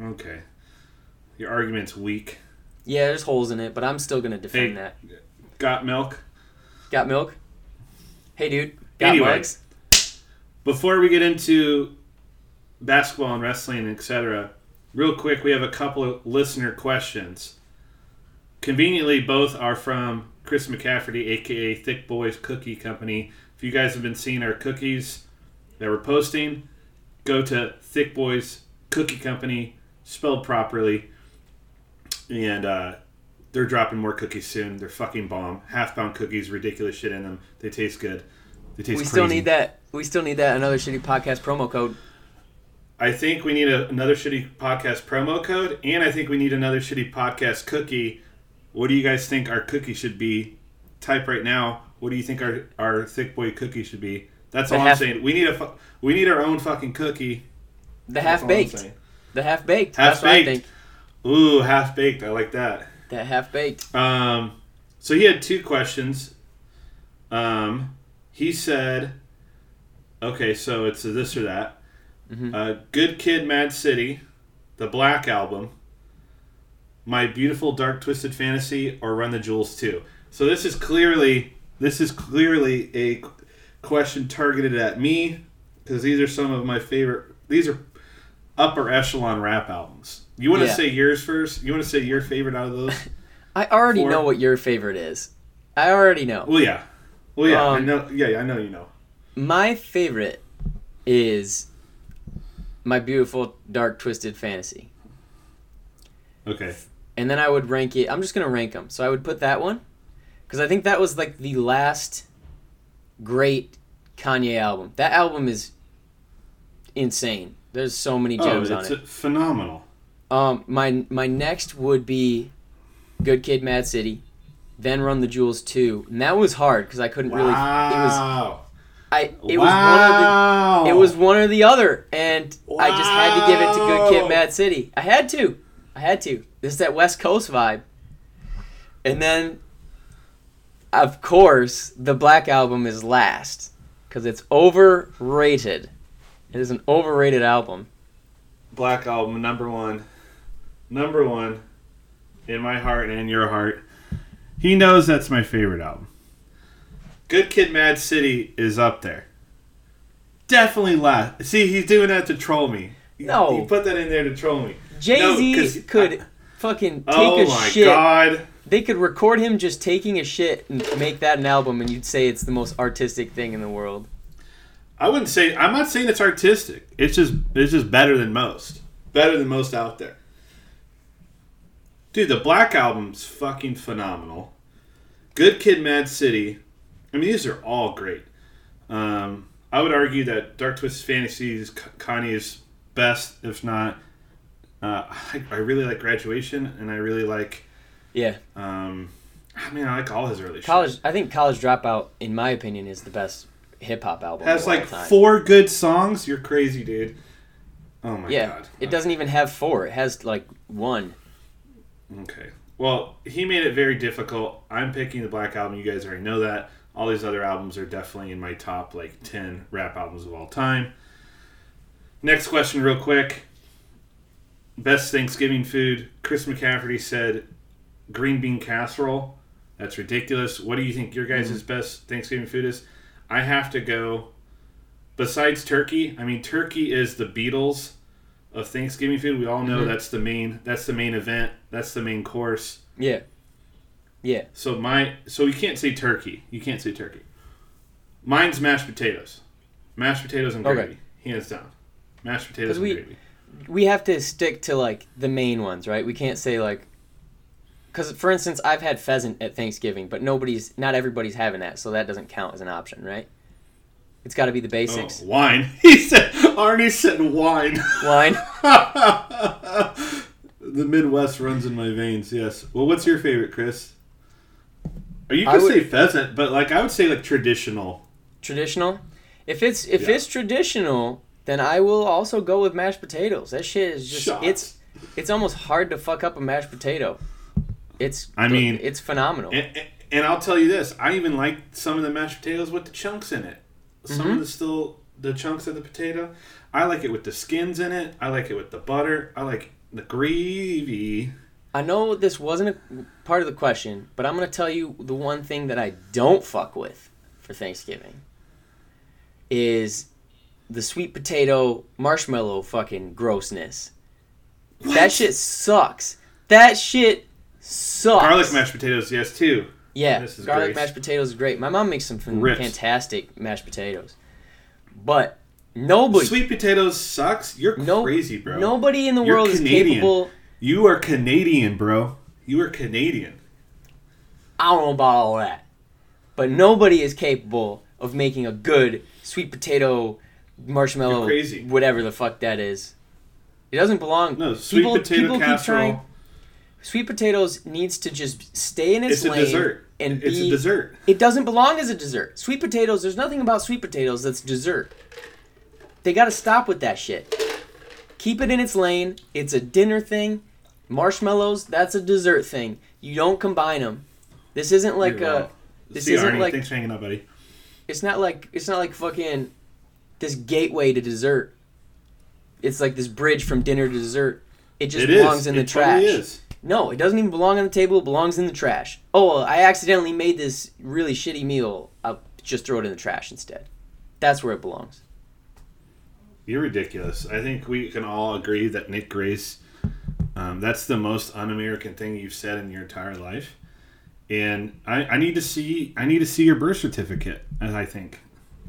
Okay. Your argument's weak. Yeah, there's holes in it, but I'm still gonna defend Hey. that. Got milk. Got milk? Hey, dude. Got Anyway. mugs? Before we get into basketball and wrestling, etc., real quick, we have a couple of listener questions. Conveniently, both are from Chris McCafferty, aka Thick Boys Cookie Company. If you guys have been seeing our cookies that we're posting, go to Thick Boys Cookie Company, spelled properly, and uh, they're dropping more cookies soon. They're fucking bomb. Half pound cookies, ridiculous shit in them. They taste good. They taste We crazy. still need that. We still need that another shitty podcast promo code. I think we need a, another shitty podcast promo code, and I think we need another shitty podcast cookie. What do you guys think our cookie should be? Type right now. What do you think our, our thick boy cookie should be? That's The all half- I'm saying. We need a fu- we need our own fucking cookie. The half baked. The half baked. Half That's what I baked. Ooh, half baked. I like that. That half baked. Um, so he had two questions. Um, he said, "Okay, so it's a this or that." Mhm. Uh, Good Kid, Mad City, the Black Album, My Beautiful Dark Twisted Fantasy, or Run the Jewels Two. So this is clearly this is clearly a question targeted at me because these are some of my favorite. These are upper echelon rap albums. You want to Yeah. say yours first? You want to say your favorite out of those? (laughs) I already Four. know what your favorite is. I already know. Well, yeah. Well, yeah. I Um, know. Yeah, yeah, I know. You know. My favorite is My Beautiful Dark Twisted Fantasy. Okay. And then I would rank it. I'm just going to rank them. So I would put that one because I think that was like the last great Kanye album. That album is insane. There's so many Oh, gems on it's it. phenomenal. Um, my my next would be Good Kid, Mad City, then Run the Jewels two, and that was hard because I couldn't really. It was Wow. I. It was one of the. It was one or the other, and I just had to give it to Good Kid, Mad City. I had to. I had to. This is that West Coast vibe. And then, of course, the Black Album is last because it's overrated. It is an overrated album. Black Album number one, number one, in my heart and in your heart. He knows that's my favorite album. Good Kid, Mad City is up there. Definitely last. See, he's doing that to troll me. No. he put that in there to troll me. Jay No, could I- fucking take oh a my shit. god. They could record him just taking a shit and make that an album, and you'd say it's the most artistic thing in the world. I wouldn't say. I'm not saying it's artistic. It's just. It's just better than most. Better than most out there. Dude, the Black Album's fucking phenomenal. Good Kid, Mad City. I mean, these are all great. Um, I would argue that Dark Twisted Fantasy is Kanye's best, if not. Uh, I, I really like Graduation, and I really like. Yeah, Um, I mean, I like all his early college. I think College Dropout, in my opinion, is the best hip hop album. has like four good songs. You're crazy, dude. Oh my Yeah, god. it doesn't even have four. It has like one. Okay. Well, he made it very difficult. I'm picking the Black Album. You guys already know that. All these other albums are definitely in my top like 10 rap albums of all time. Next question, real quick. Best Thanksgiving food. Chris McCafferty said green bean casserole. That's ridiculous. What do you think your guys' best Thanksgiving food is? I have to go. Besides turkey, I mean turkey is the Beatles of Thanksgiving food. We all know Mhm. that's the main that's the main event. That's the main course. Yeah, yeah. So my so you can't say turkey. You can't say turkey. Mine's mashed potatoes. Mashed potatoes and Okay. gravy. Hands down. Mashed potatoes and we- gravy. We have to stick to like the main ones, right? We can't say like, because for instance, I've had pheasant at Thanksgiving, but nobody's, not everybody's having that, so that doesn't count as an option, right? It's got to be the oh, basics. Oh, wine. (laughs) He said Arnie said wine. Wine. (laughs) the Midwest runs in my veins, yes. Well what's your favorite, Chris? Or you I could would- say pheasant, but like I would say like traditional. traditional. If it's if Yeah. it's traditional, then I will also go with mashed potatoes. That shit is just Shots. it's it's almost hard to fuck up a mashed potato. It's I mean- it's phenomenal. And, and- and I'll tell you this, I even like some of the mashed potatoes with the chunks in it. Some Mhm. of the still the chunks of the potato. I like it with the skins in it. I like it with the butter. I like the gravy. I know this wasn't a part of the question, but I'm gonna tell you the one thing that I don't fuck with for Thanksgiving is the sweet potato marshmallow fucking grossness. That shit sucks. That shit sucks. Garlic mashed potatoes, yes too. Yeah, This is garlic great. mashed potatoes is great. My mom makes some Rips. fantastic mashed potatoes, but nobody, Sweet potatoes sucks. You're no, crazy, bro. nobody in the You're world is capable. You are Canadian, bro. You are Canadian. I don't know about all that, but nobody is capable of making a good sweet potato marshmallow, You're crazy. whatever the fuck that is. It doesn't belong. No, sweet potato casserole. Sweet potatoes needs to just stay in its, It's a dessert. and it's be a dessert. It doesn't belong as a dessert. Sweet potatoes, there's nothing about sweet potatoes that's dessert. They got to stop with that shit. Keep it in its lane. It's a dinner thing. Marshmallows, that's a dessert thing. You don't combine them. This isn't like You're a this See, isn't Arnie, like thanks for hanging out, buddy. it's not like it's not like fucking this gateway to dessert. It's like this bridge from dinner to dessert. It just It is. belongs in the It trash. totally is. No, it doesn't even belong on the table. It belongs in the trash. Oh, I accidentally made this really shitty meal. I'll just throw it in the trash instead. That's where it belongs. You're ridiculous. I think we can all agree that Nick Grace, um, that's the most un-American thing you've said in your entire life. And I, I need to see I need to see your birth certificate. I think,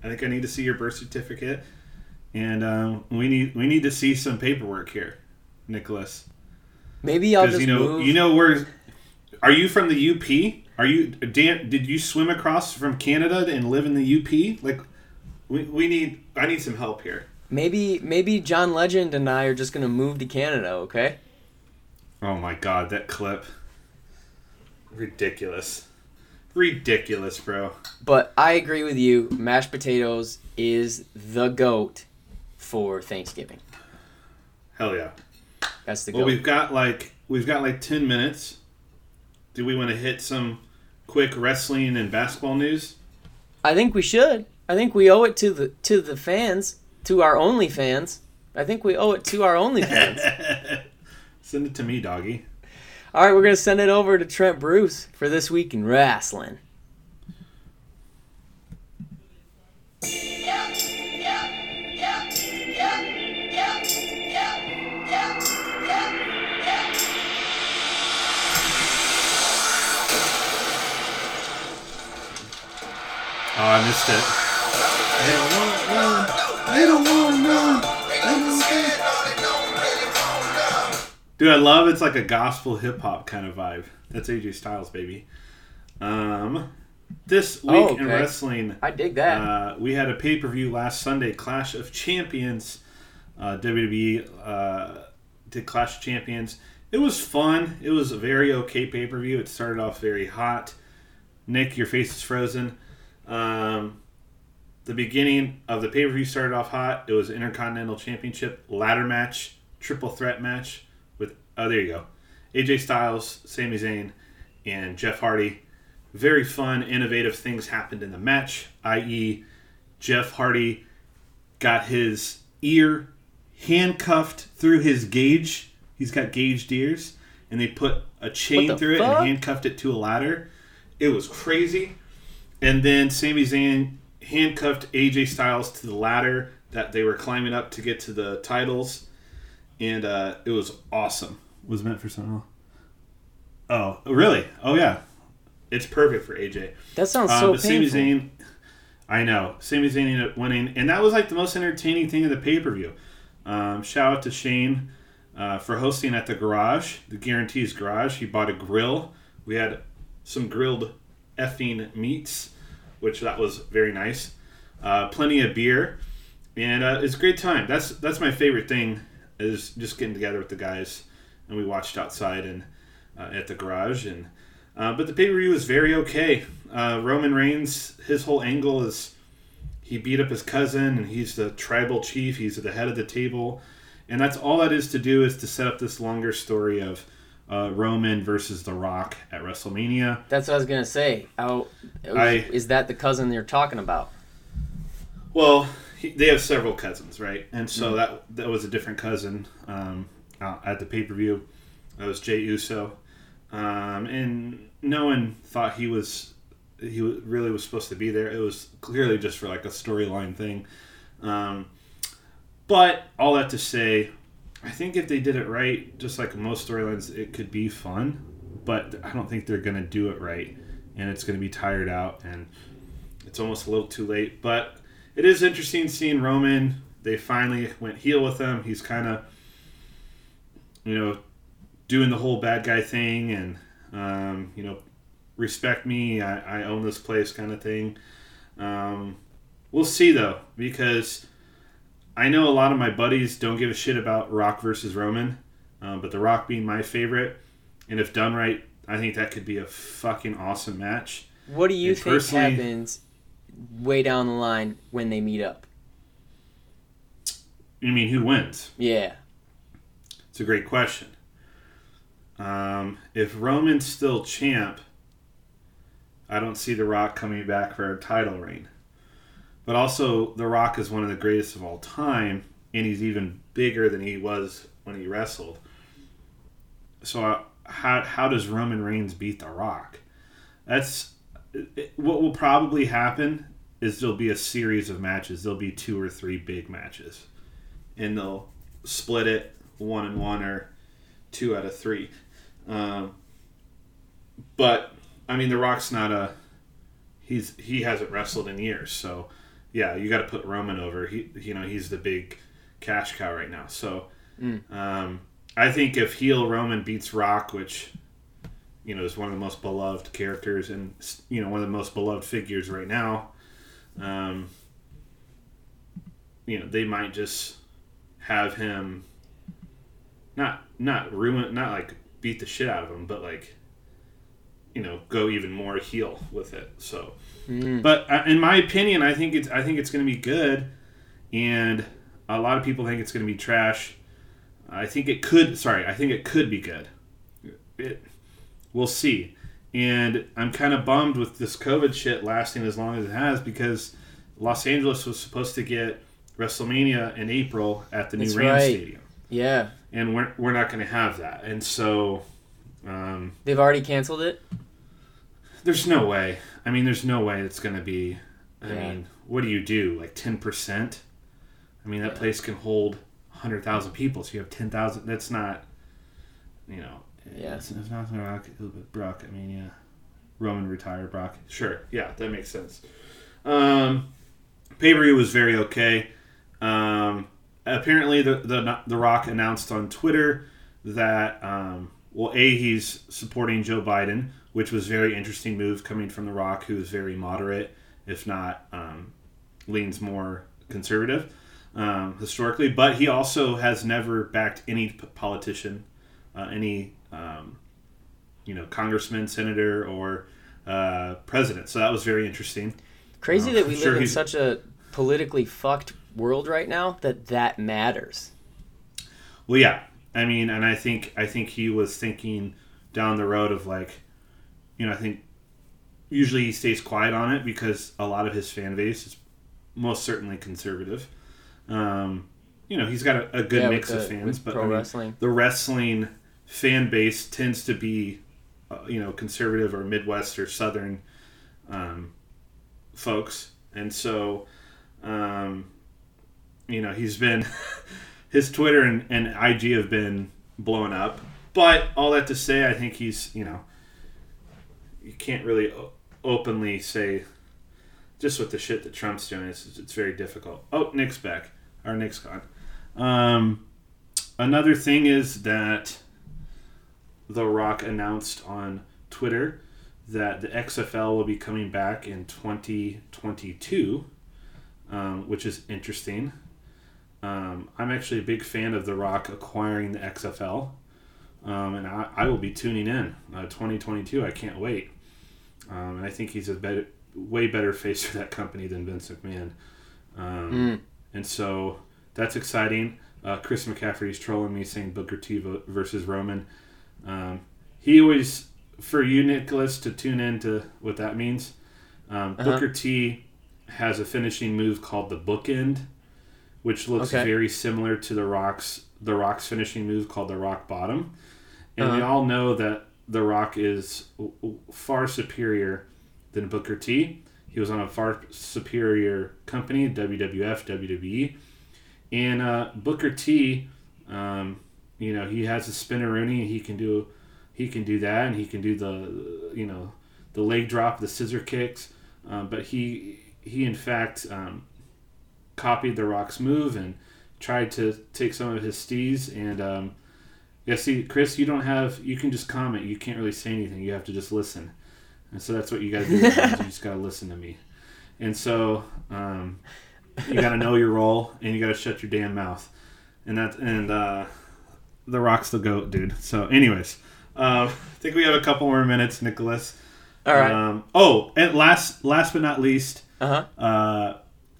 I think I need to see your birth certificate, and um, we need we need to see some paperwork here, Nicholas. Maybe I'll just you know move. you know where. Are you from the UP? Are you Dan? Did you swim across from Canada and live in the UP? Like, we, we need I need some help here. maybe maybe John Legend and I are just gonna move to Canada. Okay. Oh my god, that clip. Ridiculous. Ridiculous, bro. But I agree with you. Mashed potatoes is the goat for Thanksgiving. Hell yeah. That's the Well, we've got like we've got like 10 minutes. Do we want to hit some quick wrestling and basketball news? I think we should. I think we owe it to the to the fans, to our only fans. I think we owe it to our only fans. (laughs) Send it to me, doggy. All right, we're gonna send it over to Trent Bruce for this week in wrestling. Oh, I missed it. Dude, I love it's like a gospel hip hop kind of vibe. That's AJ Styles, baby. Um, this week Oh, in wrestling, I dig that. uh, we had a pay per view last Sunday, Clash of Champions. Uh, WWE uh, did Clash of Champions. It was fun. It was a very okay pay per view. It started off very hot. Nick, your face is frozen. Um, the beginning of the pay per view started off hot. It was Intercontinental Championship ladder match, triple threat match oh there you go, AJ Styles, Sami Zayn, and Jeff Hardy. Very fun, innovative things happened in the match. I.e., Jeff Hardy got his ear handcuffed through his gauge. He's got gauged ears, and they put a chain through it and handcuffed it to a ladder. It was crazy. And then Sami Zayn handcuffed AJ Styles to the ladder that they were climbing up to get to the titles, and uh, it was awesome. Was meant for someone else. Oh, really? Oh yeah, it's perfect for AJ. that sounds Um, so but Sami painful. Zayn, I know. Sami Zayn ended up winning, and that was like the most entertaining thing of the pay per view. Um, shout out to Shane uh, for hosting at the garage, the Guarantees Garage. He bought a grill. We had some grilled effing meats, which that was very nice. Uh, plenty of beer, and uh, it's a great time. That's that's my favorite thing is just getting together with the guys, and we watched outside and uh, at the garage and. Uh, but the pay per view was very okay. Uh, Roman Reigns, his whole angle is he beat up his cousin, and he's the tribal chief. He's at the head of the table, and that's all that is to do is to set up this longer story of uh, Roman versus The Rock at WrestleMania. That's what I was gonna say. How I- is that the cousin you're talking about? Well, he, they have several cousins, right? And so that that was a different cousin um, uh, at the pay per view. That was Jey Uso, um, and no one thought he was he really was supposed to be there. It was clearly just for like a storyline thing. Um, but all that to say, I think if they did it right, just like most storylines, it could be fun. But I don't think they're gonna do it right, and it's gonna be tired out, and it's almost a little too late. But it is interesting seeing Roman. They finally went heel with him. He's kind of, you know, doing the whole bad guy thing and, um, you know, respect me. I, I own this place kind of thing. Um, we'll see though, because I know a lot of my buddies don't give a shit about Rock versus Roman, um, but The Rock being my favorite, and if done right, I think that could be a fucking awesome match. What do you And think happens way down the line when they meet up? You mean who wins? Yeah. It's a great question. Um, if Roman's still champ, I don't see The Rock coming back for a title reign. But also, The Rock is one of the greatest of all time, and he's even bigger than he was when he wrestled. So, uh, how, how does Roman Reigns beat The Rock? That's it- what will probably happen. Is there'll be a series of matches. There'll be two or three big matches, and they'll split it one and one or two out of three. Um, but I mean, The Rock's not a he's he hasn't wrestled in years, so yeah, you got to put Roman over. He you know he's the big cash cow right now. So um, I think if heel Roman beats Rock, which you know is one of the most beloved characters and you know one of the most beloved figures right now, um, you know they might just have him not not ruin not like beat the shit out of him, but like, you know, go even more heel with it. So, Mm. but uh, in my opinion, I think it's I think it's going to be good, and a lot of people think it's going to be trash. I think it could. Sorry, I think it could be good. It, we'll see. And I'm kind of bummed with this COVID shit lasting as long as it has because Los Angeles was supposed to get WrestleMania in April at the new That's Rams right. Stadium, Yeah, and we're we're not going to have that. And so, um, they've already canceled it. there's no way. I mean, there's no way it's going to be. I Yeah. mean, what do you do? Like ten percent? I mean, that Yeah. place can hold hundred thousand people. So you have ten thousand. That's not. You know. Yeah. It's, it's not Brock. Brock. I mean, yeah. Roman retired Brock. Sure. Yeah, that makes sense. Um, pay per view was very okay. Um, apparently, the, the the Rock announced on Twitter that um, well, a he's supporting Joe Biden, which was very interesting move coming from the Rock, who is very moderate, if not um, leans more conservative um, historically. But he also has never backed any p- politician, uh, any um, you know congressman, senator, or uh, president. So that was very interesting. Crazy Oh, that we sure live in such a politically fucked world right now that that matters. Well, yeah. I mean, and I think I think he was thinking down the road of like, you know, I think usually he stays quiet on it because a lot of his fan base is most certainly conservative. Um, you know, he's got a, a good Yeah, mix with of fans, but I mean, the wrestling fan base tends to be, uh, you know, conservative or Midwest or Southern um, folks, and so, um, you know, he's been (laughs) his Twitter and, and IG have been blowing up. But all that to say, I think he's you know, you can't really openly say just with the shit that Trump's doing. It's, it's very difficult. Oh, Nick's back. Our Nick's gone. Um, another thing is that The Rock announced on Twitter that the XFL will be coming back in 2022, um, which is interesting. Um, I'm actually a big fan of The Rock acquiring the XFL, um, and I, I will be tuning in uh, 2022. I can't wait. Um, and I think he's a better, way better face for that company than Vince McMahon. Um, Mm. And so that's exciting. Uh, Chris McCaffrey's trolling me saying Booker T versus Roman. Um, he always, for you, Nicholas, to tune in to what that means. Um, Uh-huh. Booker T has a finishing move called the bookend, which looks Okay. very similar to the Rock's the Rock's finishing move called the Rock Bottom. And we Uh-huh. all know that the Rock is far superior than Booker T. He was on a far superior company, WWF, WWE. And uh, Booker T, um, you know, he has a Spinaroonie. He can do, he can do that, and he can do the, you know, the leg drop, the scissor kicks. Um, but he, he in fact, um, copied the Rock's move and tried to take some of his steez. And um, yeah, see, Chris, you don't have, you can just comment. You can't really say anything. You have to just listen. And so that's what you got to do. (laughs) you just got to listen to me. And so um, you got to know your role, and you got to shut your damn mouth. And that and uh, the Rock's the goat, dude. So, anyways, uh, I think we have a couple more minutes, Nicholas. All right. Um, oh, and last last but not least, Uh huh. uh,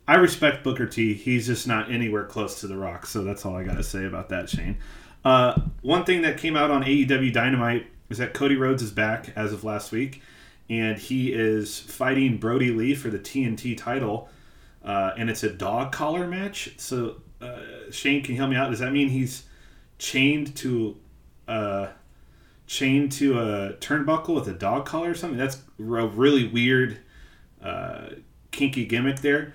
I respect Booker T. He's just not anywhere close to The Rock, so that's all I got to say about that, Shane. Uh, one thing that came out on AEW Dynamite is that Cody Rhodes is back as of last week, and he is fighting Brodie Lee for the TNT title, uh, and it's a dog collar match. So, uh, Shane, can you help me out? Does that mean he's chained to uh, chained to a turnbuckle with a dog collar or something? That's a really weird, uh, kinky gimmick there.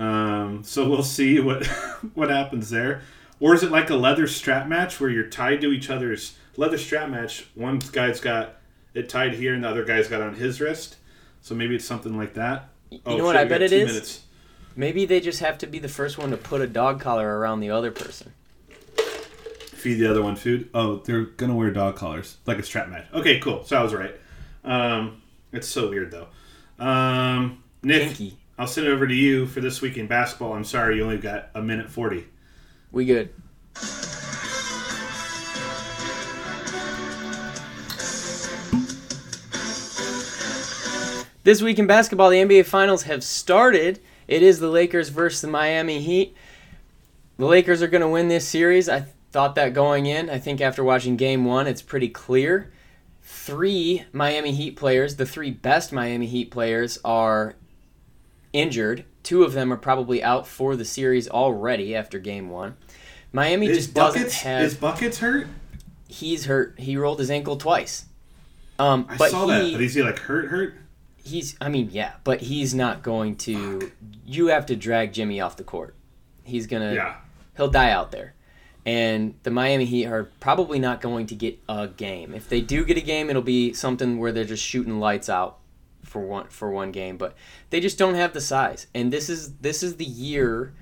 Um, so we'll see what (laughs) what happens there. Or is it like a leather strap match where you're tied to each other's leather strap match? One guy's got it tied here, and the other guy's got it on his wrist. So maybe it's something like that. You know what I bet it is? minutes. Maybe they just have to be the first one to put a dog collar around the other person. Feed the other one food. Oh, they're gonna wear dog collars like a strap match. Okay, cool. So I was right. Um, it's so weird though. Um, Nick, Kinky. I'll send it over to you for this week in basketball. I'm sorry, you only got a minute 40. We good. This week in basketball, the NBA Finals have started. It is the Lakers versus the Miami Heat. The Lakers are going to win this series. I thought that going in. I think after watching game one, it's pretty clear. Three Miami Heat players, the three best Miami Heat players, are injured. Two of them are probably out for the series already after game one. Miami Is just buckets doesn't have. is buckets hurt? he's hurt. He rolled his ankle twice. Um, I saw he, that, but is he like hurt? Hurt? he's I mean, yeah, but he's not going to you have to drag Jimmy off the court. He's going to Yeah. he'll die out there. And the Miami Heat are probably not going to get a game. If they do get a game, it'll be something where they're just shooting lights out for one for one game, but they just don't have the size. And this is this is the year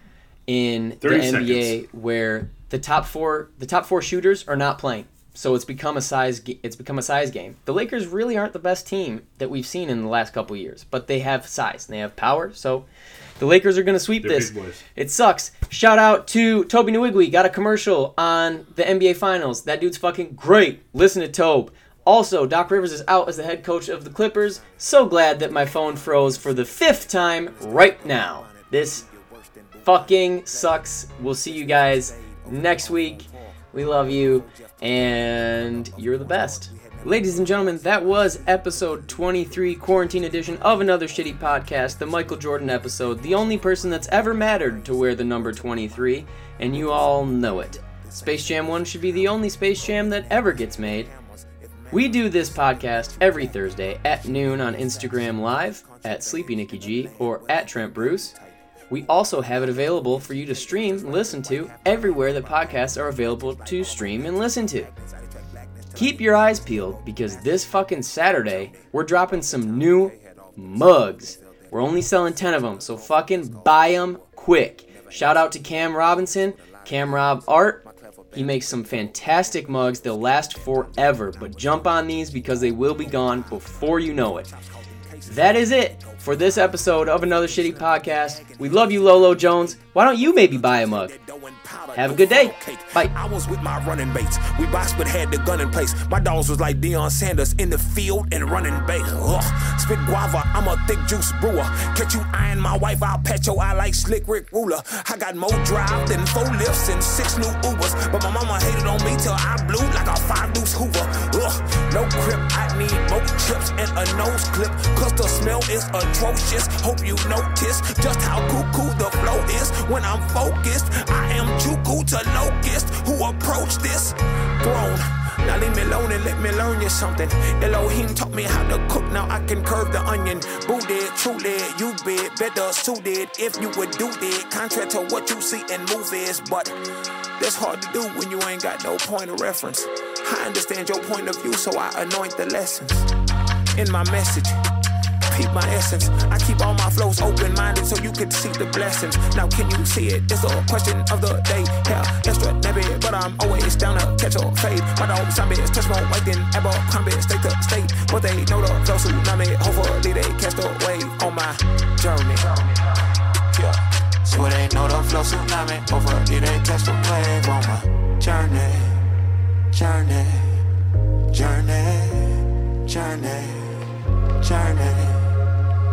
in the 30 NBA where the top 4 the top 4 shooters are not playing. So it's become a size it's become a size game. The Lakers really aren't the best team that we've seen in the last couple years, but they have size and they have power. So the Lakers are going to sweep They're this. It sucks. Shout out to Tobe Nwigwe. Got a commercial on the NBA Finals. That dude's fucking great. Listen to Tobe. Also, Doc Rivers is out as the head coach of the Clippers. So glad that my phone froze for the fifth time right now. This fucking sucks. We'll see you guys next week. We love you, and you're the best. Ladies and gentlemen, that was episode 23, quarantine edition of another shitty podcast, the Michael Jordan episode, the only person that's ever mattered to wear the number 23, and you all know it. Space Jam 1 should be the only Space Jam that ever gets made. We do this podcast every Thursday at noon on Instagram Live, at Sleepy Nicky G, or at Trent Bruce. We also have it available for you to stream and listen to everywhere that podcasts are available to stream and listen to. Keep your eyes peeled because this fucking Saturday, we're dropping some new mugs. We're only selling 10 of them, so fucking buy them quick. Shout out to Cam Robinson, Cam Rob Art. He makes some fantastic mugs. They'll last forever, but jump on these because they will be gone before you know it. That is it for this episode of another shitty podcast. We love you, Lolo Jones. Why don't you maybe buy a mug? Have a good day. Bye. I was with my running mates. We boxed but had the gun in place. My dogs was like Deion Sanders in the field and running bait. Ugh. Spit guava, I'm a thick juice brewer. Catch you eyeing my wife, I'll pat your eye like Slick Rick Ruler. I got more drive than four lifts and six new Ubers. But my mama hated on me till I blew like a five deuce Hoover. Ugh. No grip, I need more chips and a nose clip. Cause the smell is atrocious. Hope you notice just how cuckoo the flow is when I'm focused. I am too cool to locust who approach this throne. Now leave me alone and let me learn you something. Elohim taught me how to cook, now I can curve the onion. Booted, truly, you bid, better suited if you would do it. Contrary to what you see in movies, but that's hard to do when you ain't got no point of reference. I understand your point of view, so I anoint the lessons in my message. Peep my essence. I keep all my flows open minded so you can see the blessings. Now, can you see it? It's a question of the day. Yeah, extra nappy, but I'm always down to catch a fade. My dog zombies touch more white than Abercrombie, state to state. But they know the flow tsunami. Hopefully, they catch the wave on my journey. Yeah. So they know the flow tsunami. Hopefully, they catch the wave on my journey. Journey. Journey. Journey. Journey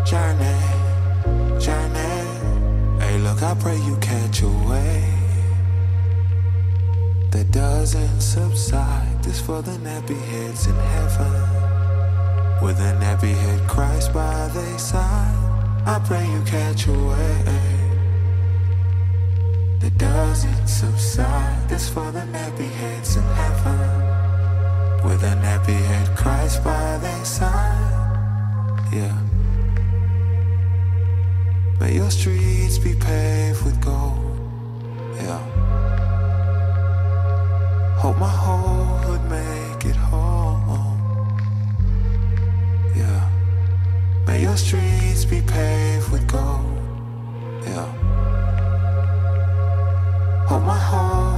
journey, journey. Hey, look, I pray you catch a wave that doesn't subside. This for the nappy heads in heaven, with a nappy head Christ by their side. I pray you catch a wave that doesn't subside. This for the nappy heads in heaven, with a nappy head Christ by their side. Yeah. May your streets be paved with gold. Yeah. Hope my whole hood make it home. Yeah. May your streets be paved with gold. Yeah. Hope my whole